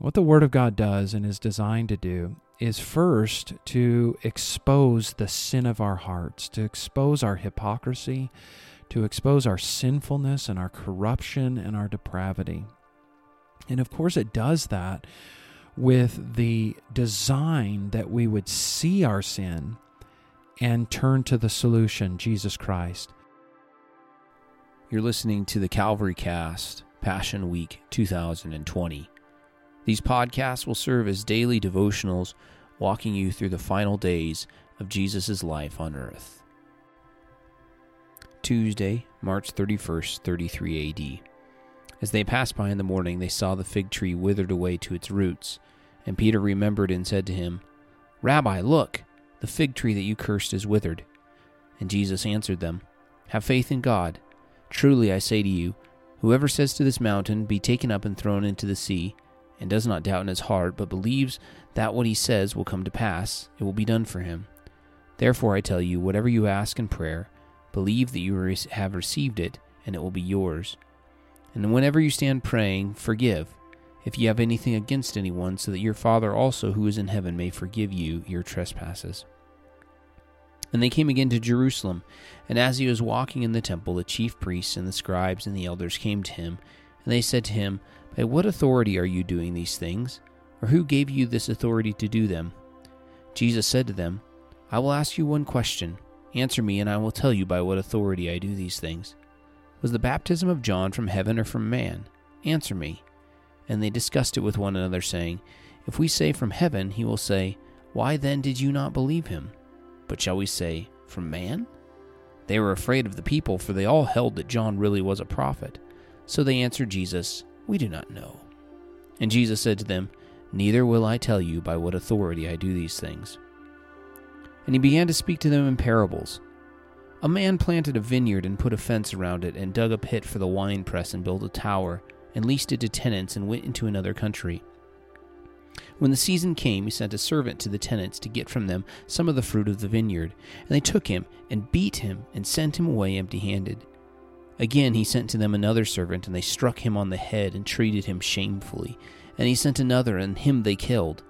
What the Word of God does and is designed to do is first to expose the sin of our hearts, to expose our hypocrisy, to expose our sinfulness and our corruption and our depravity. And of course, it does that with the design that we would see our sin and turn to the solution, Jesus Christ. You're listening to the Calvary Cast, Passion Week 2020. These podcasts will serve as daily devotionals, walking you through the final days of Jesus' life on earth. Tuesday, March 31st, 33 AD. As they passed by in the morning, they saw the fig tree withered away to its roots. And Peter remembered and said to him, Rabbi, look, the fig tree that you cursed is withered. And Jesus answered them, Have faith in God. Truly I say to you, whoever says to this mountain, Be taken up and thrown into the sea, and does not doubt in his heart, but believes that what he says will come to pass, it will be done for him. Therefore I tell you, whatever you ask in prayer, believe that you have received it, and it will be yours. And whenever you stand praying, forgive, if you have anything against anyone, so that your Father also who is in heaven may forgive you your trespasses. And they came again to Jerusalem, and as he was walking in the temple, the chief priests and the scribes and the elders came to him, and they said to him, By what authority are you doing these things? Or who gave you this authority to do them? Jesus said to them, I will ask you one question. Answer me, and I will tell you by what authority I do these things. Was the baptism of John from heaven or from man? Answer me. And they discussed it with one another, saying, If we say from heaven, he will say, Why then did you not believe him? But shall we say, From man? They were afraid of the people, for they all held that John really was a prophet. So they answered Jesus, We do not know. And Jesus said to them, Neither will I tell you by what authority I do these things. And he began to speak to them in parables. A man planted a vineyard and put a fence around it, and dug a pit for the winepress, and built a tower, and leased it to tenants, and went into another country. When the season came, he sent a servant to the tenants to get from them some of the fruit of the vineyard. And they took him, and beat him, and sent him away empty handed. Again he sent to them another servant, and they struck him on the head, and treated him shamefully. And he sent another, and him they killed.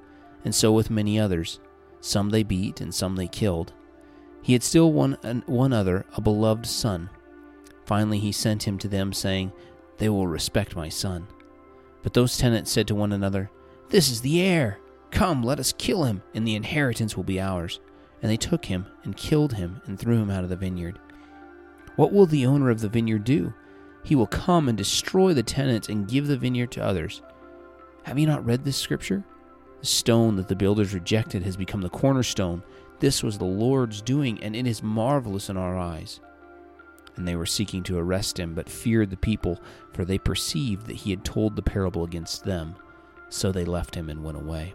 And so with many others. Some they beat, and some they killed. He had still one, one other, a beloved son. Finally, he sent him to them, saying, They will respect my son. But those tenants said to one another, This is the heir. Come, let us kill him, and the inheritance will be ours. And they took him, and killed him, and threw him out of the vineyard. What will the owner of the vineyard do? He will come and destroy the tenants and give the vineyard to others. Have you not read this scripture? The stone that the builders rejected has become the cornerstone. This was the Lord's doing, and it is marvelous in our eyes. And they were seeking to arrest him, but feared the people, for they perceived that he had told the parable against them. So they left him and went away.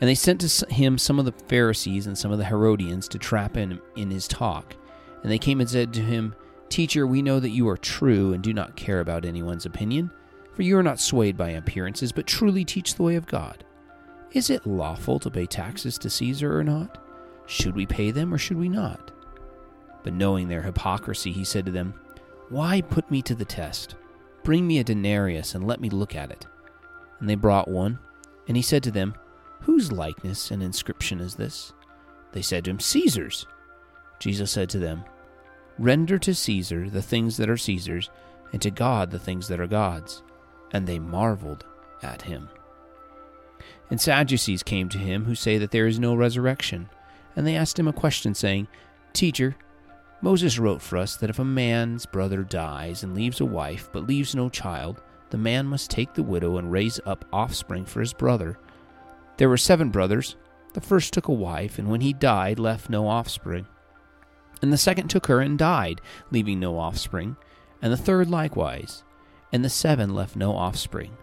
And they sent to him some of the Pharisees and some of the Herodians to trap him in his talk. And they came and said to him, Teacher, we know that you are true and do not care about anyone's opinion, for you are not swayed by appearances, but truly teach the way of God. Is it lawful to pay taxes to Caesar or not? Should we pay them or should we not? But knowing their hypocrisy, he said to them, Why put me to the test? Bring me a denarius and let me look at it. And they brought one, and he said to them, Whose likeness and inscription is this? They said to him, Caesar's. Jesus said to them, Render to Caesar the things that are Caesar's, and to God the things that are God's. And they marveled at him. And Sadducees came to him, who say that there is no resurrection. And they asked him a question, saying, Teacher, Moses wrote for us that if a man's brother dies and leaves a wife, but leaves no child, the man must take the widow and raise up offspring for his brother. There were seven brothers. The first took a wife, and when he died, left no offspring. And the second took her and died, leaving no offspring. And the third likewise. And the seven left no offspring.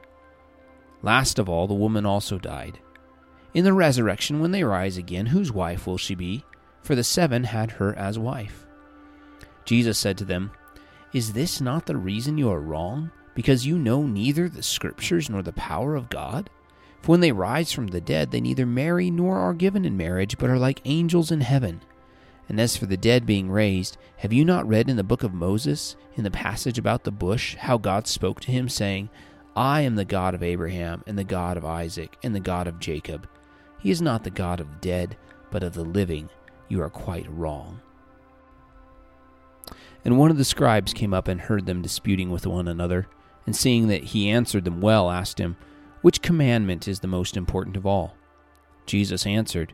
Last of all, the woman also died. In the resurrection, when they rise again, whose wife will she be? For the seven had her as wife. Jesus said to them, Is this not the reason you are wrong? Because you know neither the Scriptures nor the power of God? For when they rise from the dead, they neither marry nor are given in marriage, but are like angels in heaven. And as for the dead being raised, have you not read in the book of Moses, in the passage about the bush, how God spoke to him, saying, I am the God of Abraham, and the God of Isaac, and the God of Jacob. He is not the God of the dead, but of the living. You are quite wrong. And one of the scribes came up and heard them disputing with one another, and seeing that he answered them well, asked him, Which commandment is the most important of all? Jesus answered,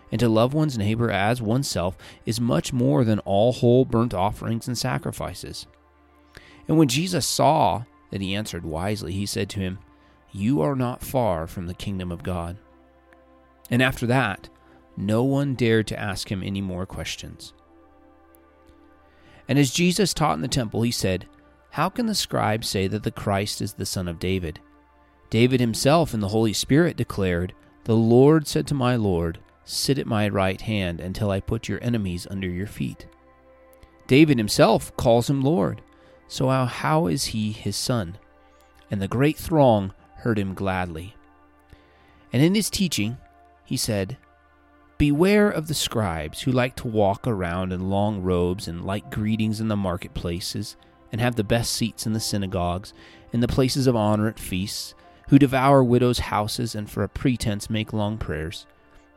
and to love one's neighbor as oneself is much more than all whole burnt offerings and sacrifices. And when Jesus saw that he answered wisely, he said to him, You are not far from the kingdom of God. And after that, no one dared to ask him any more questions. And as Jesus taught in the temple, he said, How can the scribes say that the Christ is the Son of David? David himself in the Holy Spirit declared, The Lord said to my Lord, Sit at my right hand until I put your enemies under your feet. David himself calls him Lord. So how, is he his son? And the great throng heard him gladly. And in his teaching, he said, Beware of the scribes who like to walk around in long robes and like greetings in the marketplaces, and have the best seats in the synagogues, and the places of honor at feasts, who devour widows' houses and for a pretense make long prayers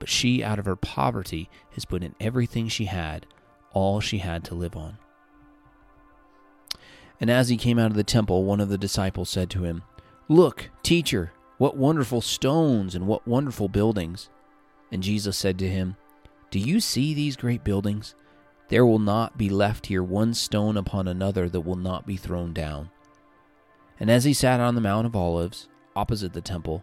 but she, out of her poverty, has put in everything she had, all she had to live on. And as he came out of the temple, one of the disciples said to him, Look, teacher, what wonderful stones and what wonderful buildings. And Jesus said to him, Do you see these great buildings? There will not be left here one stone upon another that will not be thrown down. And as he sat on the Mount of Olives, opposite the temple,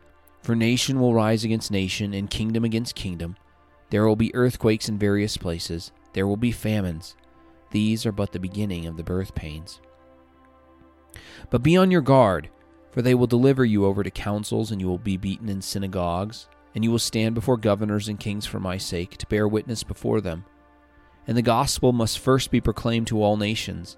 For nation will rise against nation, and kingdom against kingdom. There will be earthquakes in various places. There will be famines. These are but the beginning of the birth pains. But be on your guard, for they will deliver you over to councils, and you will be beaten in synagogues, and you will stand before governors and kings for my sake, to bear witness before them. And the gospel must first be proclaimed to all nations.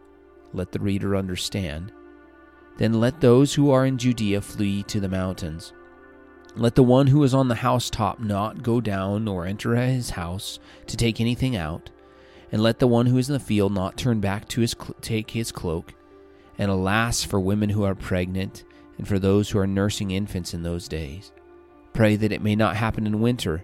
let the reader understand. Then let those who are in Judea flee to the mountains. Let the one who is on the housetop not go down nor enter his house to take anything out, and let the one who is in the field not turn back to his cl- take his cloak. And alas for women who are pregnant, and for those who are nursing infants in those days. Pray that it may not happen in winter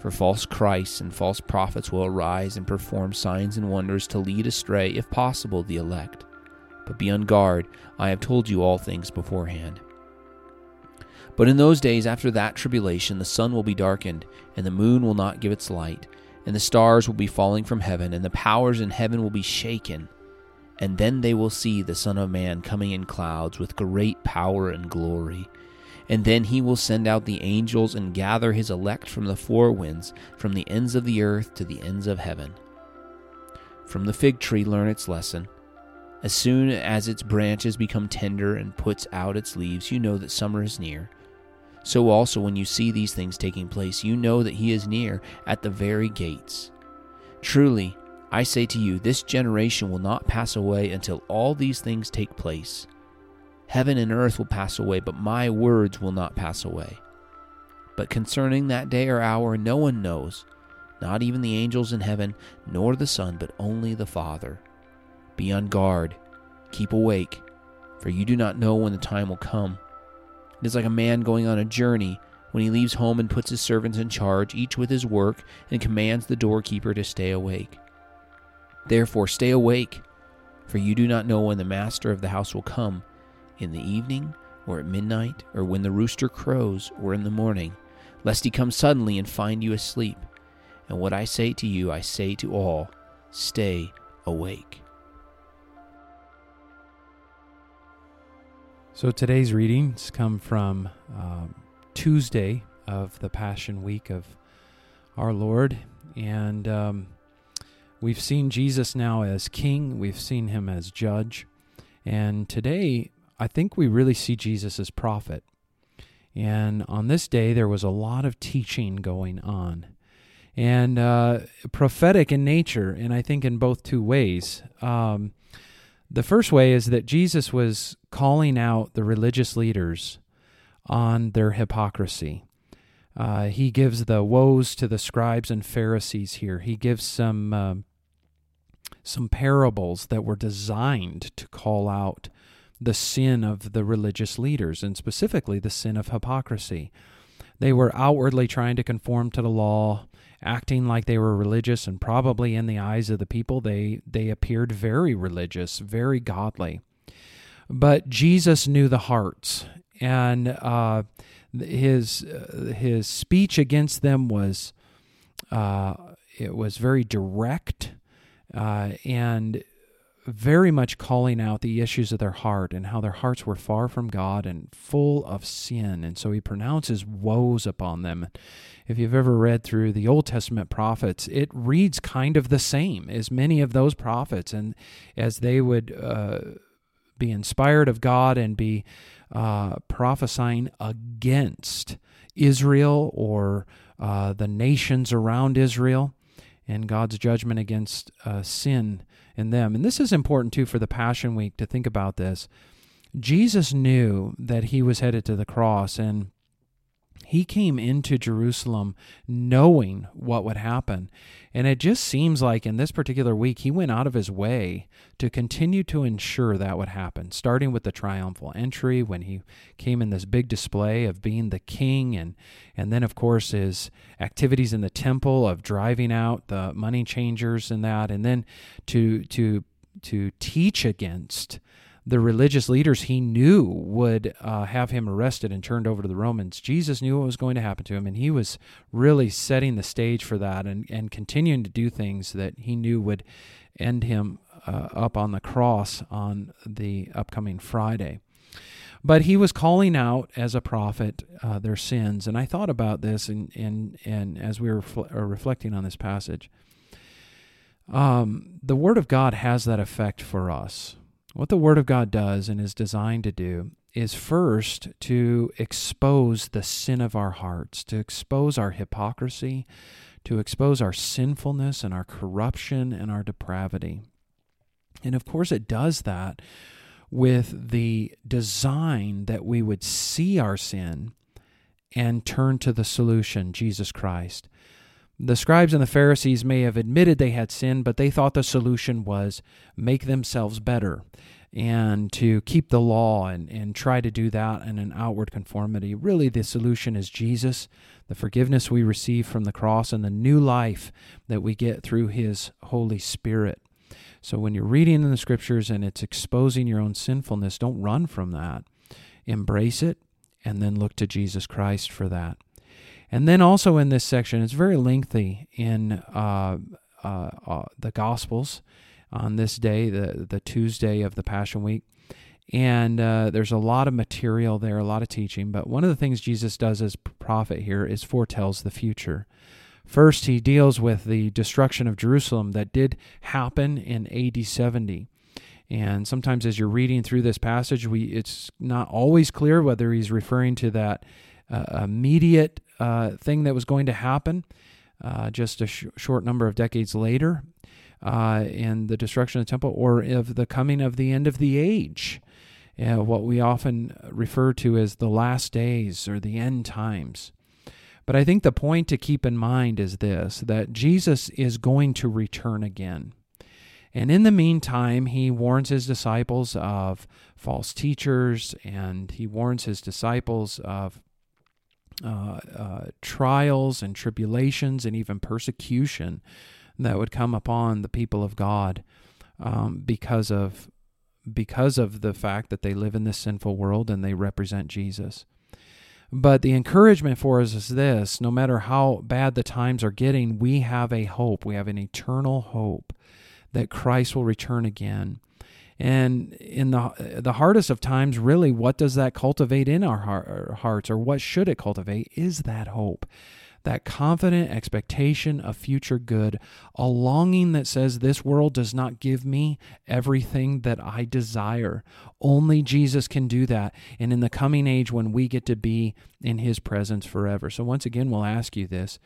For false Christs and false prophets will arise and perform signs and wonders to lead astray, if possible, the elect. But be on guard, I have told you all things beforehand. But in those days after that tribulation, the sun will be darkened, and the moon will not give its light, and the stars will be falling from heaven, and the powers in heaven will be shaken. And then they will see the Son of Man coming in clouds with great power and glory. And then he will send out the angels and gather his elect from the four winds, from the ends of the earth to the ends of heaven. From the fig tree, learn its lesson. As soon as its branches become tender and puts out its leaves, you know that summer is near. So also, when you see these things taking place, you know that he is near at the very gates. Truly, I say to you, this generation will not pass away until all these things take place. Heaven and earth will pass away, but my words will not pass away. But concerning that day or hour, no one knows, not even the angels in heaven, nor the Son, but only the Father. Be on guard, keep awake, for you do not know when the time will come. It is like a man going on a journey when he leaves home and puts his servants in charge, each with his work, and commands the doorkeeper to stay awake. Therefore, stay awake, for you do not know when the master of the house will come in the evening, or at midnight, or when the rooster crows, or in the morning, lest he come suddenly and find you asleep. And what I say to you, I say to all stay awake. So today's readings come from um, Tuesday of the Passion Week of our Lord. And um, we've seen Jesus now as King, we've seen him as Judge. And today, I think we really see Jesus as prophet. And on this day, there was a lot of teaching going on and uh, prophetic in nature, and I think in both two ways. Um, the first way is that Jesus was calling out the religious leaders on their hypocrisy. Uh, he gives the woes to the scribes and Pharisees here. He gives some uh, some parables that were designed to call out the sin of the religious leaders, and specifically the sin of hypocrisy. They were outwardly trying to conform to the law, acting like they were religious, and probably in the eyes of the people, they, they appeared very religious, very godly. But Jesus knew the hearts, and uh, his uh, his speech against them was uh, it was very direct uh, and very much calling out the issues of their heart and how their hearts were far from God and full of sin. And so he pronounces woes upon them. If you've ever read through the Old Testament prophets, it reads kind of the same as many of those prophets. And as they would uh, be inspired of God and be uh, prophesying against Israel or uh, the nations around Israel and God's judgment against uh, sin in them. And this is important too for the Passion Week to think about this. Jesus knew that he was headed to the cross and he came into Jerusalem knowing what would happen. And it just seems like in this particular week, he went out of his way to continue to ensure that would happen, starting with the triumphal entry when he came in this big display of being the king, and, and then, of course, his activities in the temple of driving out the money changers and that, and then to, to, to teach against the religious leaders he knew would uh, have him arrested and turned over to the Romans. Jesus knew what was going to happen to him, and he was really setting the stage for that and, and continuing to do things that he knew would end him uh, up on the cross on the upcoming Friday. But he was calling out as a prophet uh, their sins, and I thought about this, and and and as we were reflecting on this passage, um, the Word of God has that effect for us what the Word of God does and is designed to do is first to expose the sin of our hearts, to expose our hypocrisy, to expose our sinfulness and our corruption and our depravity. And of course, it does that with the design that we would see our sin and turn to the solution, Jesus Christ. The scribes and the Pharisees may have admitted they had sinned, but they thought the solution was make themselves better. and to keep the law and, and try to do that in an outward conformity. Really, the solution is Jesus, the forgiveness we receive from the cross, and the new life that we get through His Holy Spirit. So when you're reading in the scriptures and it's exposing your own sinfulness, don't run from that. Embrace it and then look to Jesus Christ for that. And then also in this section, it's very lengthy in uh, uh, uh, the Gospels on this day, the, the Tuesday of the Passion Week. And uh, there's a lot of material there, a lot of teaching. But one of the things Jesus does as prophet here is foretells the future. First, he deals with the destruction of Jerusalem that did happen in AD 70. And sometimes, as you're reading through this passage, we it's not always clear whether he's referring to that uh, immediate uh, thing that was going to happen uh, just a sh- short number of decades later uh, in the destruction of the temple, or of the coming of the end of the age, uh, what we often refer to as the last days or the end times. But I think the point to keep in mind is this that Jesus is going to return again. And in the meantime, he warns his disciples of false teachers and he warns his disciples of uh, uh, trials and tribulations and even persecution that would come upon the people of God um, because of because of the fact that they live in this sinful world and they represent Jesus. But the encouragement for us is this no matter how bad the times are getting, we have a hope. We have an eternal hope that Christ will return again. And in the the hardest of times, really, what does that cultivate in our, our hearts, or what should it cultivate? Is that hope that confident expectation of future good, a longing that says, This world does not give me everything that I desire. Only Jesus can do that. And in the coming age, when we get to be in his presence forever. So, once again, we'll ask you this.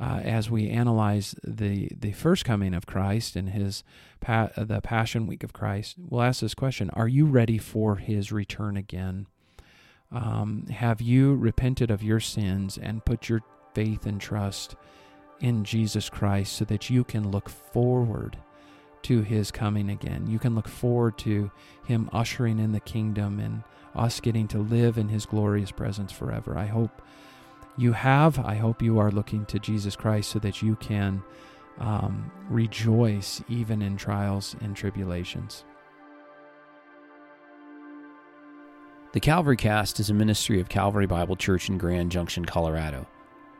Uh, as we analyze the the first coming of Christ and his pa- the Passion Week of Christ, we'll ask this question: Are you ready for His return again? Um, have you repented of your sins and put your faith and trust in Jesus Christ so that you can look forward to his coming again. You can look forward to him ushering in the kingdom and us getting to live in his glorious presence forever. I hope you have. I hope you are looking to Jesus Christ so that you can um, rejoice even in trials and tribulations. The Calvary Cast is a ministry of Calvary Bible Church in Grand Junction, Colorado.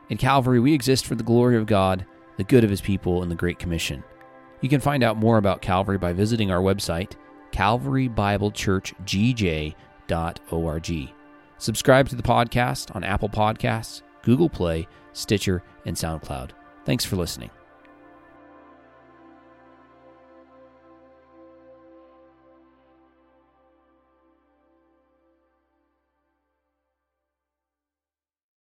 In Calvary, we exist for the glory of God, the good of His people, and the Great Commission. You can find out more about Calvary by visiting our website, calvarybiblechurchgj.org. Subscribe to the podcast on Apple Podcasts, Google Play, Stitcher, and SoundCloud. Thanks for listening.